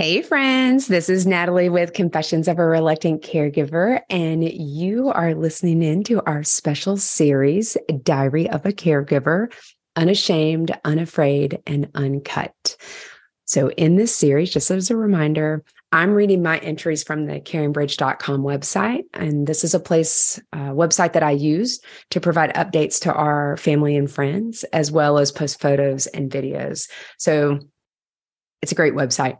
Hey, friends, this is Natalie with Confessions of a Reluctant Caregiver, and you are listening in to our special series, Diary of a Caregiver Unashamed, Unafraid, and Uncut. So, in this series, just as a reminder, I'm reading my entries from the caringbridge.com website. And this is a place, uh, website that I use to provide updates to our family and friends, as well as post photos and videos. So, it's a great website.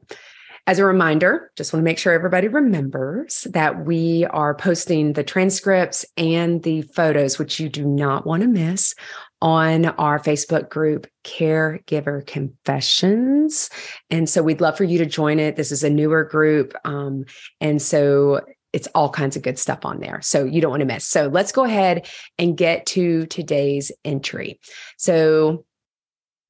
As a reminder, just want to make sure everybody remembers that we are posting the transcripts and the photos, which you do not want to miss, on our Facebook group, Caregiver Confessions. And so we'd love for you to join it. This is a newer group. Um, and so it's all kinds of good stuff on there. So you don't want to miss. So let's go ahead and get to today's entry. So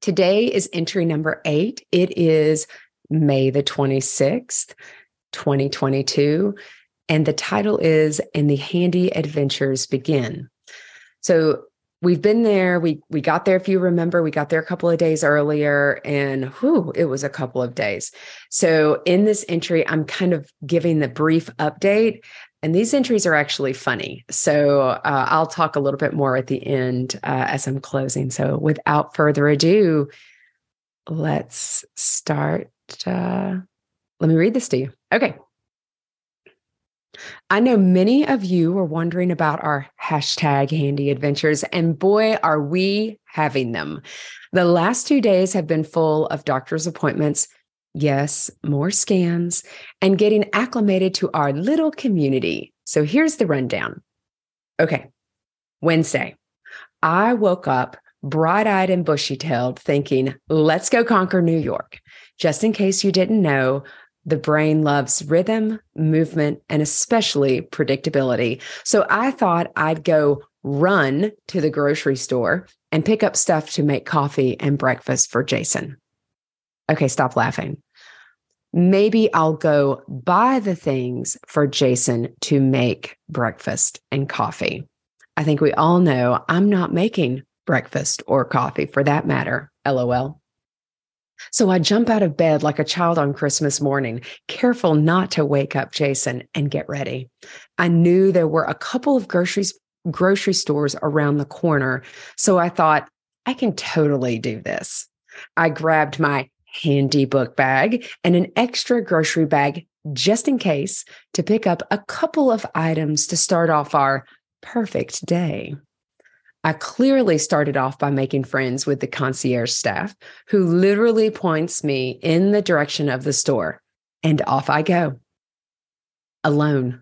today is entry number eight. It is May the 26th, 2022. And the title is And the Handy Adventures Begin. So we've been there. We we got there, if you remember, we got there a couple of days earlier, and whew, it was a couple of days. So in this entry, I'm kind of giving the brief update. And these entries are actually funny. So uh, I'll talk a little bit more at the end uh, as I'm closing. So without further ado, let's start uh, let me read this to you. Okay. I know many of you are wondering about our hashtag handy adventures, and boy, are we having them. The last two days have been full of doctor's appointments, yes, more scans, and getting acclimated to our little community. So here's the rundown. Okay, Wednesday, I woke up bright eyed and bushy tailed, thinking, let's go conquer New York. Just in case you didn't know, the brain loves rhythm, movement, and especially predictability. So I thought I'd go run to the grocery store and pick up stuff to make coffee and breakfast for Jason. Okay, stop laughing. Maybe I'll go buy the things for Jason to make breakfast and coffee. I think we all know I'm not making breakfast or coffee for that matter. LOL. So I jump out of bed like a child on Christmas morning, careful not to wake up Jason and get ready. I knew there were a couple of groceries grocery stores around the corner, so I thought I can totally do this. I grabbed my handy book bag and an extra grocery bag just in case to pick up a couple of items to start off our perfect day. I clearly started off by making friends with the concierge staff who literally points me in the direction of the store. And off I go, alone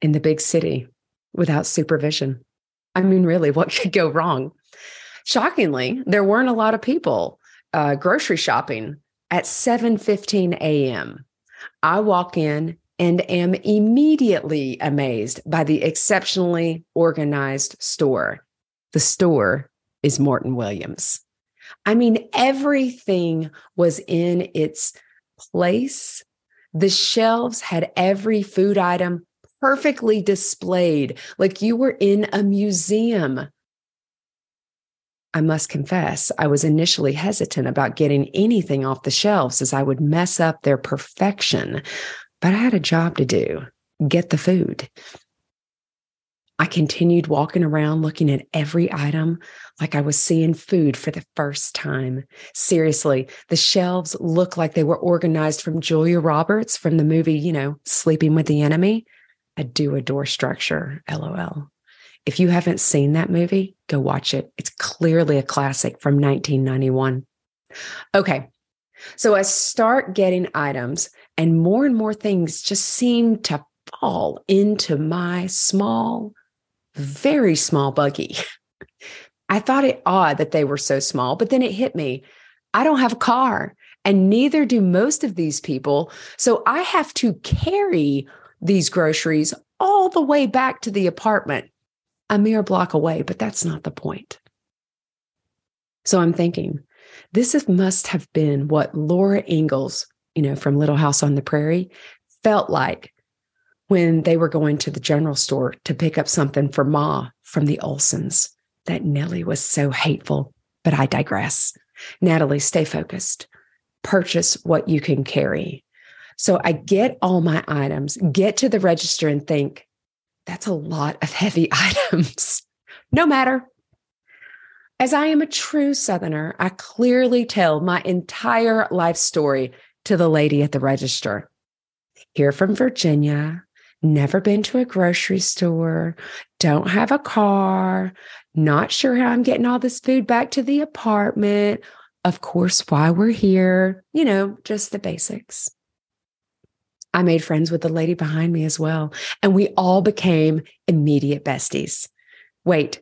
in the big city without supervision. I mean, really, what could go wrong? Shockingly, there weren't a lot of people uh, grocery shopping at 7:15 a.m. I walk in and am immediately amazed by the exceptionally organized store the store is Morton Williams. I mean, everything was in its place. The shelves had every food item perfectly displayed, like you were in a museum. I must confess, I was initially hesitant about getting anything off the shelves as I would mess up their perfection, but I had a job to do get the food. I continued walking around looking at every item like I was seeing food for the first time. Seriously, the shelves looked like they were organized from Julia Roberts from the movie, you know, Sleeping with the Enemy. I do adore structure, lol. If you haven't seen that movie, go watch it. It's clearly a classic from 1991. Okay, so I start getting items, and more and more things just seem to fall into my small very small buggy. I thought it odd that they were so small, but then it hit me. I don't have a car, and neither do most of these people. So I have to carry these groceries all the way back to the apartment, a mere block away, but that's not the point. So I'm thinking, this must have been what Laura Ingalls, you know, from Little House on the Prairie, felt like when they were going to the general store to pick up something for Ma from the Olsons. That Nellie was so hateful, but I digress. Natalie, stay focused. Purchase what you can carry. So I get all my items, get to the register, and think, that's a lot of heavy items. no matter. As I am a true Southerner, I clearly tell my entire life story to the lady at the register. Here from Virginia, never been to a grocery store, don't have a car, not sure how I'm getting all this food back to the apartment. Of course, why we're here, you know, just the basics. I made friends with the lady behind me as well, and we all became immediate besties. Wait,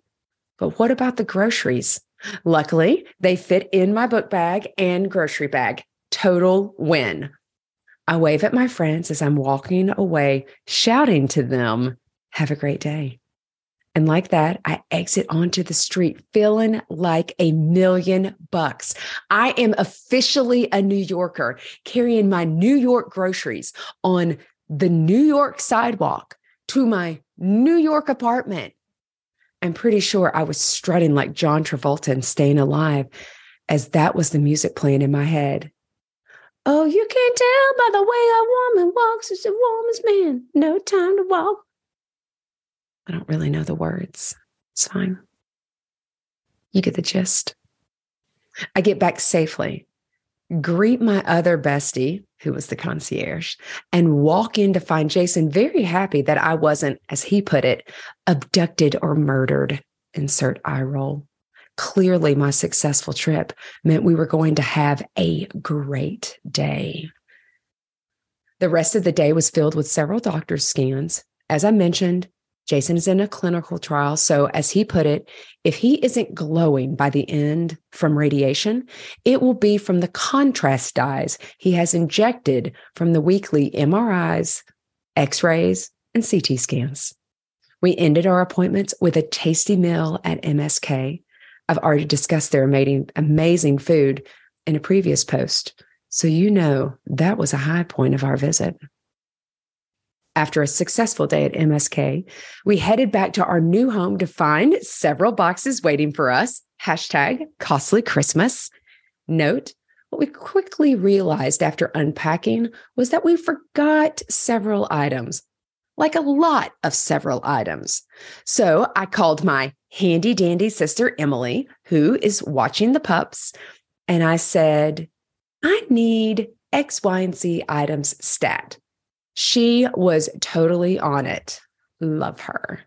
but what about the groceries? Luckily, they fit in my book bag and grocery bag. Total win. I wave at my friends as I'm walking away, shouting to them, Have a great day. And like that, I exit onto the street feeling like a million bucks. I am officially a New Yorker carrying my New York groceries on the New York sidewalk to my New York apartment. I'm pretty sure I was strutting like John Travolta and staying alive as that was the music playing in my head. Oh, you can't tell by the way a woman walks, it's a woman's man. No time to walk. I don't really know the words. It's fine. You get the gist. I get back safely, greet my other bestie, who was the concierge, and walk in to find Jason very happy that I wasn't, as he put it, abducted or murdered. Insert eye roll. Clearly, my successful trip meant we were going to have a great day. The rest of the day was filled with several doctor's scans. As I mentioned, Jason is in a clinical trial. So, as he put it, if he isn't glowing by the end from radiation, it will be from the contrast dyes he has injected from the weekly MRIs, x rays, and CT scans. We ended our appointments with a tasty meal at MSK. I've already discussed their amazing, amazing food in a previous post. So, you know, that was a high point of our visit. After a successful day at MSK, we headed back to our new home to find several boxes waiting for us. Hashtag costly Christmas. Note, what we quickly realized after unpacking was that we forgot several items, like a lot of several items. So I called my handy dandy sister, Emily, who is watching the pups, and I said, I need X, Y, and Z items stat. She was totally on it. Love her.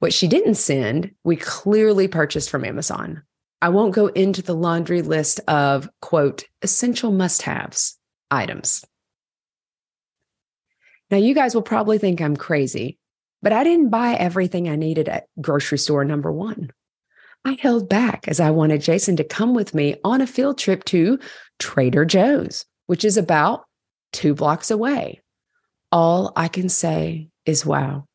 What she didn't send, we clearly purchased from Amazon. I won't go into the laundry list of quote, essential must haves items. Now, you guys will probably think I'm crazy, but I didn't buy everything I needed at grocery store number one. I held back as I wanted Jason to come with me on a field trip to Trader Joe's, which is about two blocks away all I can say is wow.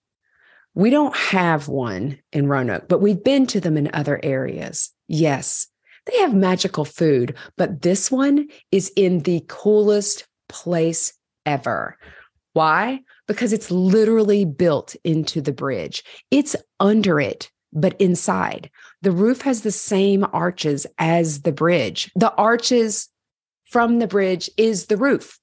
We don't have one in Roanoke, but we've been to them in other areas. Yes, they have magical food, but this one is in the coolest place ever. Why? Because it's literally built into the bridge. It's under it, but inside. The roof has the same arches as the bridge. The arches from the bridge is the roof.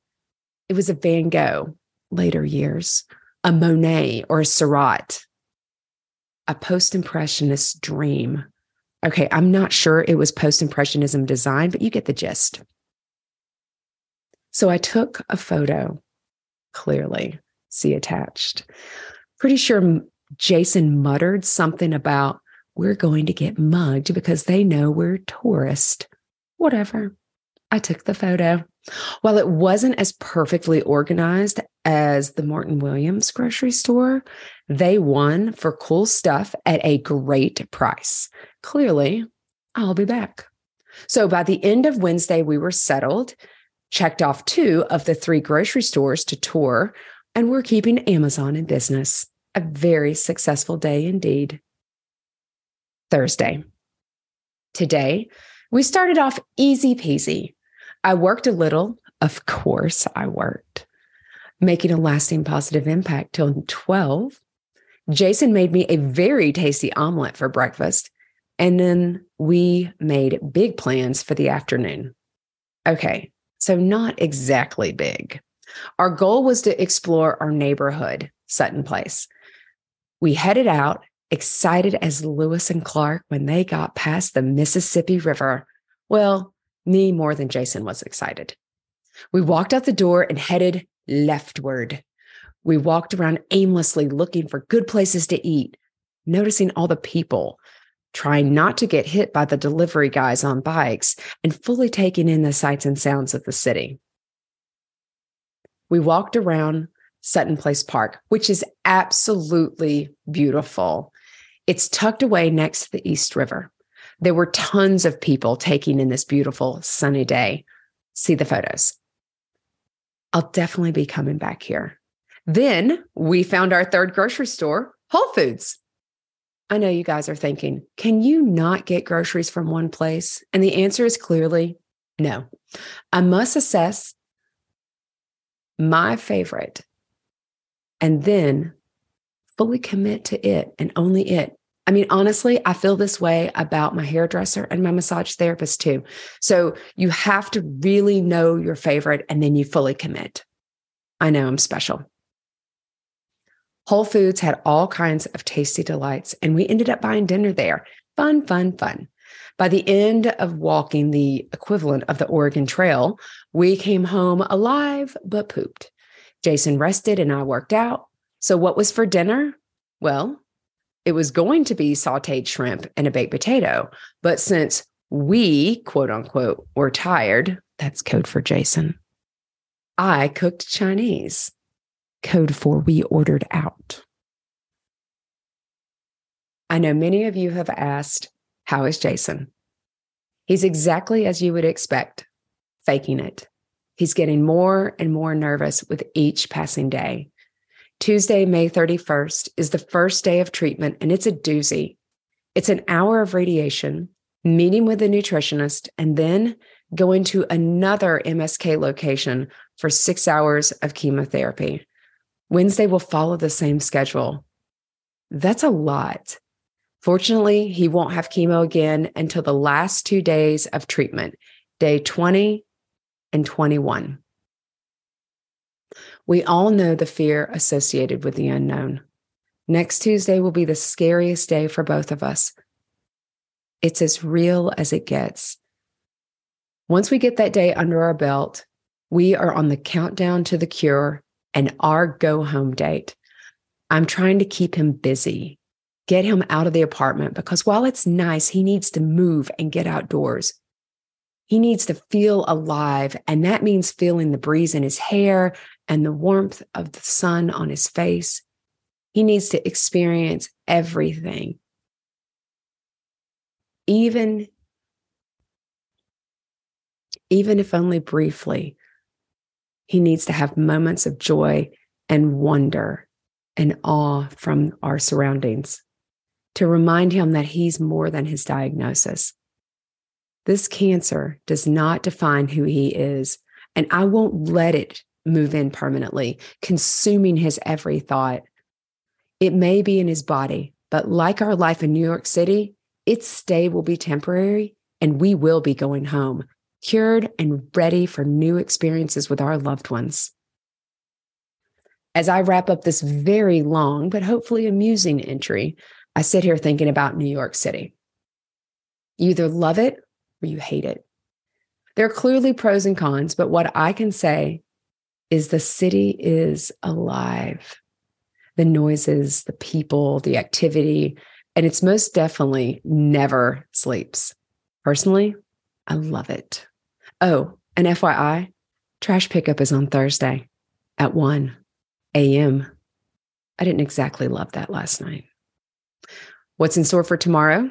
It was a Van Gogh later years, a Monet or a Seurat, a post impressionist dream. Okay, I'm not sure it was post impressionism design, but you get the gist. So I took a photo, clearly, see attached. Pretty sure Jason muttered something about, we're going to get mugged because they know we're tourists. Whatever. I took the photo. While it wasn't as perfectly organized as the Morton Williams grocery store, they won for cool stuff at a great price. Clearly, I'll be back. So by the end of Wednesday, we were settled, checked off two of the three grocery stores to tour, and we're keeping Amazon in business. A very successful day indeed. Thursday. Today, we started off easy peasy. I worked a little. Of course, I worked, making a lasting positive impact till 12. Jason made me a very tasty omelet for breakfast. And then we made big plans for the afternoon. Okay, so not exactly big. Our goal was to explore our neighborhood, Sutton Place. We headed out, excited as Lewis and Clark when they got past the Mississippi River. Well, me more than Jason was excited. We walked out the door and headed leftward. We walked around aimlessly looking for good places to eat, noticing all the people, trying not to get hit by the delivery guys on bikes, and fully taking in the sights and sounds of the city. We walked around Sutton Place Park, which is absolutely beautiful. It's tucked away next to the East River. There were tons of people taking in this beautiful sunny day. See the photos. I'll definitely be coming back here. Then we found our third grocery store, Whole Foods. I know you guys are thinking, can you not get groceries from one place? And the answer is clearly no. I must assess my favorite and then fully commit to it and only it. I mean, honestly, I feel this way about my hairdresser and my massage therapist too. So you have to really know your favorite and then you fully commit. I know I'm special. Whole Foods had all kinds of tasty delights, and we ended up buying dinner there. Fun, fun, fun. By the end of walking the equivalent of the Oregon Trail, we came home alive but pooped. Jason rested and I worked out. So, what was for dinner? Well, it was going to be sauteed shrimp and a baked potato. But since we, quote unquote, were tired, that's code for Jason, I cooked Chinese code for we ordered out. I know many of you have asked, How is Jason? He's exactly as you would expect, faking it. He's getting more and more nervous with each passing day. Tuesday, May 31st, is the first day of treatment, and it's a doozy. It's an hour of radiation, meeting with a nutritionist, and then going to another MSK location for six hours of chemotherapy. Wednesday will follow the same schedule. That's a lot. Fortunately, he won't have chemo again until the last two days of treatment, day 20 and 21. We all know the fear associated with the unknown. Next Tuesday will be the scariest day for both of us. It's as real as it gets. Once we get that day under our belt, we are on the countdown to the cure and our go home date. I'm trying to keep him busy, get him out of the apartment because while it's nice, he needs to move and get outdoors. He needs to feel alive. And that means feeling the breeze in his hair and the warmth of the sun on his face. He needs to experience everything. Even, even if only briefly, he needs to have moments of joy and wonder and awe from our surroundings to remind him that he's more than his diagnosis. This cancer does not define who he is, and I won't let it move in permanently, consuming his every thought. It may be in his body, but like our life in New York City, its stay will be temporary and we will be going home cured and ready for new experiences with our loved ones. As I wrap up this very long, but hopefully amusing entry, I sit here thinking about New York City. You either love it or you hate it. There are clearly pros and cons, but what I can say is the city is alive. The noises, the people, the activity, and it's most definitely never sleeps. Personally, I love it. Oh, and FYI, trash pickup is on Thursday at 1 a.m. I didn't exactly love that last night. What's in store for tomorrow?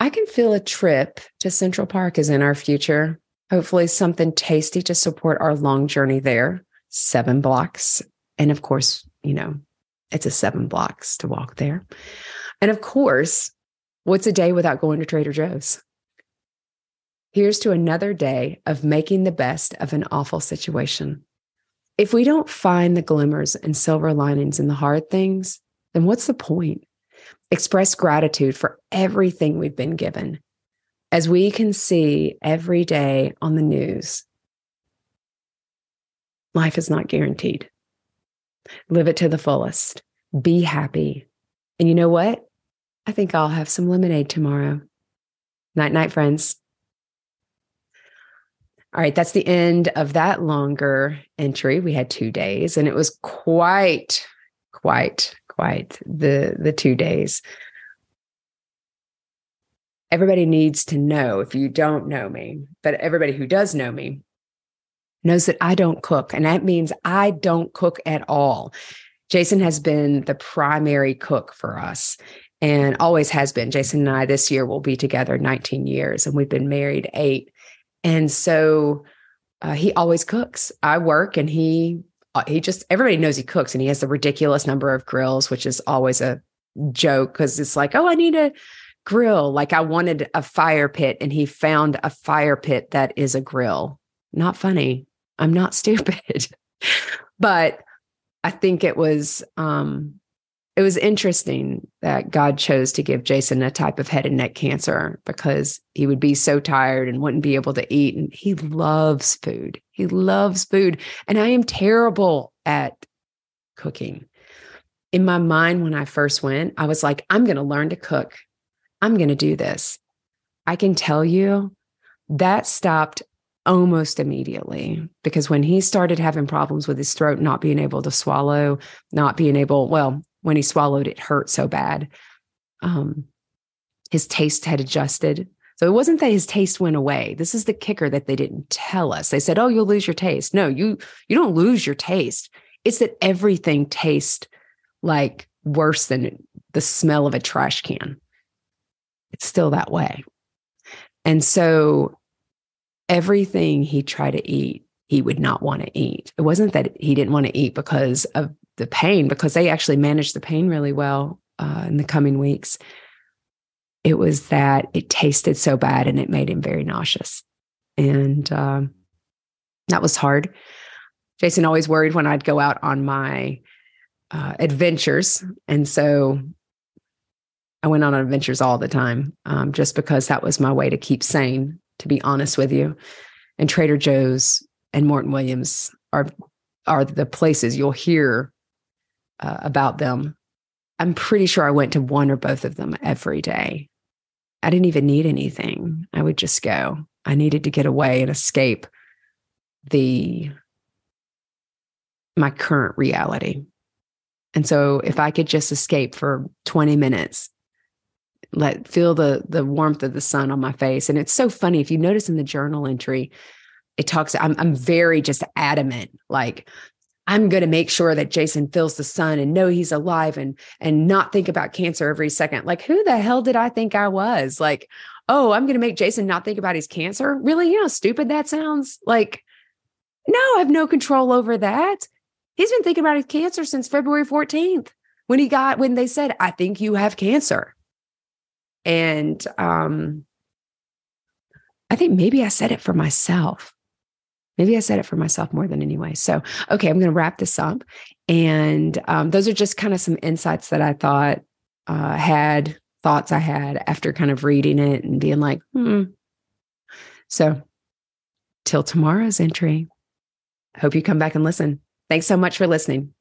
I can feel a trip to Central Park is in our future. Hopefully, something tasty to support our long journey there. Seven blocks. And of course, you know, it's a seven blocks to walk there. And of course, what's a day without going to Trader Joe's? Here's to another day of making the best of an awful situation. If we don't find the glimmers and silver linings in the hard things, then what's the point? Express gratitude for everything we've been given. As we can see every day on the news, life is not guaranteed. Live it to the fullest. Be happy. And you know what? I think I'll have some lemonade tomorrow. Night, night, friends. All right, that's the end of that longer entry. We had two days, and it was quite, quite, quite the the two days. Everybody needs to know if you don't know me, but everybody who does know me knows that I don't cook, and that means I don't cook at all. Jason has been the primary cook for us and always has been. Jason and I this year will be together 19 years, and we've been married eight. And so uh, he always cooks. I work and he uh, he just everybody knows he cooks and he has the ridiculous number of grills, which is always a joke because it's like, oh, I need a grill. Like I wanted a fire pit and he found a fire pit that is a grill. Not funny. I'm not stupid. but I think it was um it was interesting that God chose to give Jason a type of head and neck cancer because he would be so tired and wouldn't be able to eat. And he loves food. He loves food. And I am terrible at cooking. In my mind, when I first went, I was like, I'm going to learn to cook. I'm going to do this. I can tell you that stopped almost immediately because when he started having problems with his throat, not being able to swallow, not being able, well, when he swallowed, it hurt so bad. Um, his taste had adjusted. So it wasn't that his taste went away. This is the kicker that they didn't tell us. They said, "Oh, you'll lose your taste." No, you you don't lose your taste. It's that everything tastes like worse than the smell of a trash can. It's still that way. And so everything he tried to eat, he would not want to eat. It wasn't that he didn't want to eat because of the pain because they actually managed the pain really well uh, in the coming weeks. It was that it tasted so bad and it made him very nauseous. And um, that was hard. Jason always worried when I'd go out on my uh, adventures. And so I went on adventures all the time um, just because that was my way to keep sane, to be honest with you. And Trader Joe's and Morton Williams are are the places you'll hear uh, about them. I'm pretty sure I went to one or both of them every day. I didn't even need anything. I would just go. I needed to get away and escape the my current reality. And so if I could just escape for 20 minutes, let feel the the warmth of the sun on my face. And it's so funny if you notice in the journal entry, it talks I'm I'm very just adamant like I'm going to make sure that Jason feels the sun and know he's alive and and not think about cancer every second. Like who the hell did I think I was? Like, oh, I'm going to make Jason not think about his cancer? Really? You know stupid that sounds? Like no, I have no control over that. He's been thinking about his cancer since February 14th when he got when they said, "I think you have cancer." And um I think maybe I said it for myself. Maybe I said it for myself more than anyway. So, okay, I'm going to wrap this up. And um, those are just kind of some insights that I thought uh, had thoughts I had after kind of reading it and being like, hmm. So, till tomorrow's entry, hope you come back and listen. Thanks so much for listening.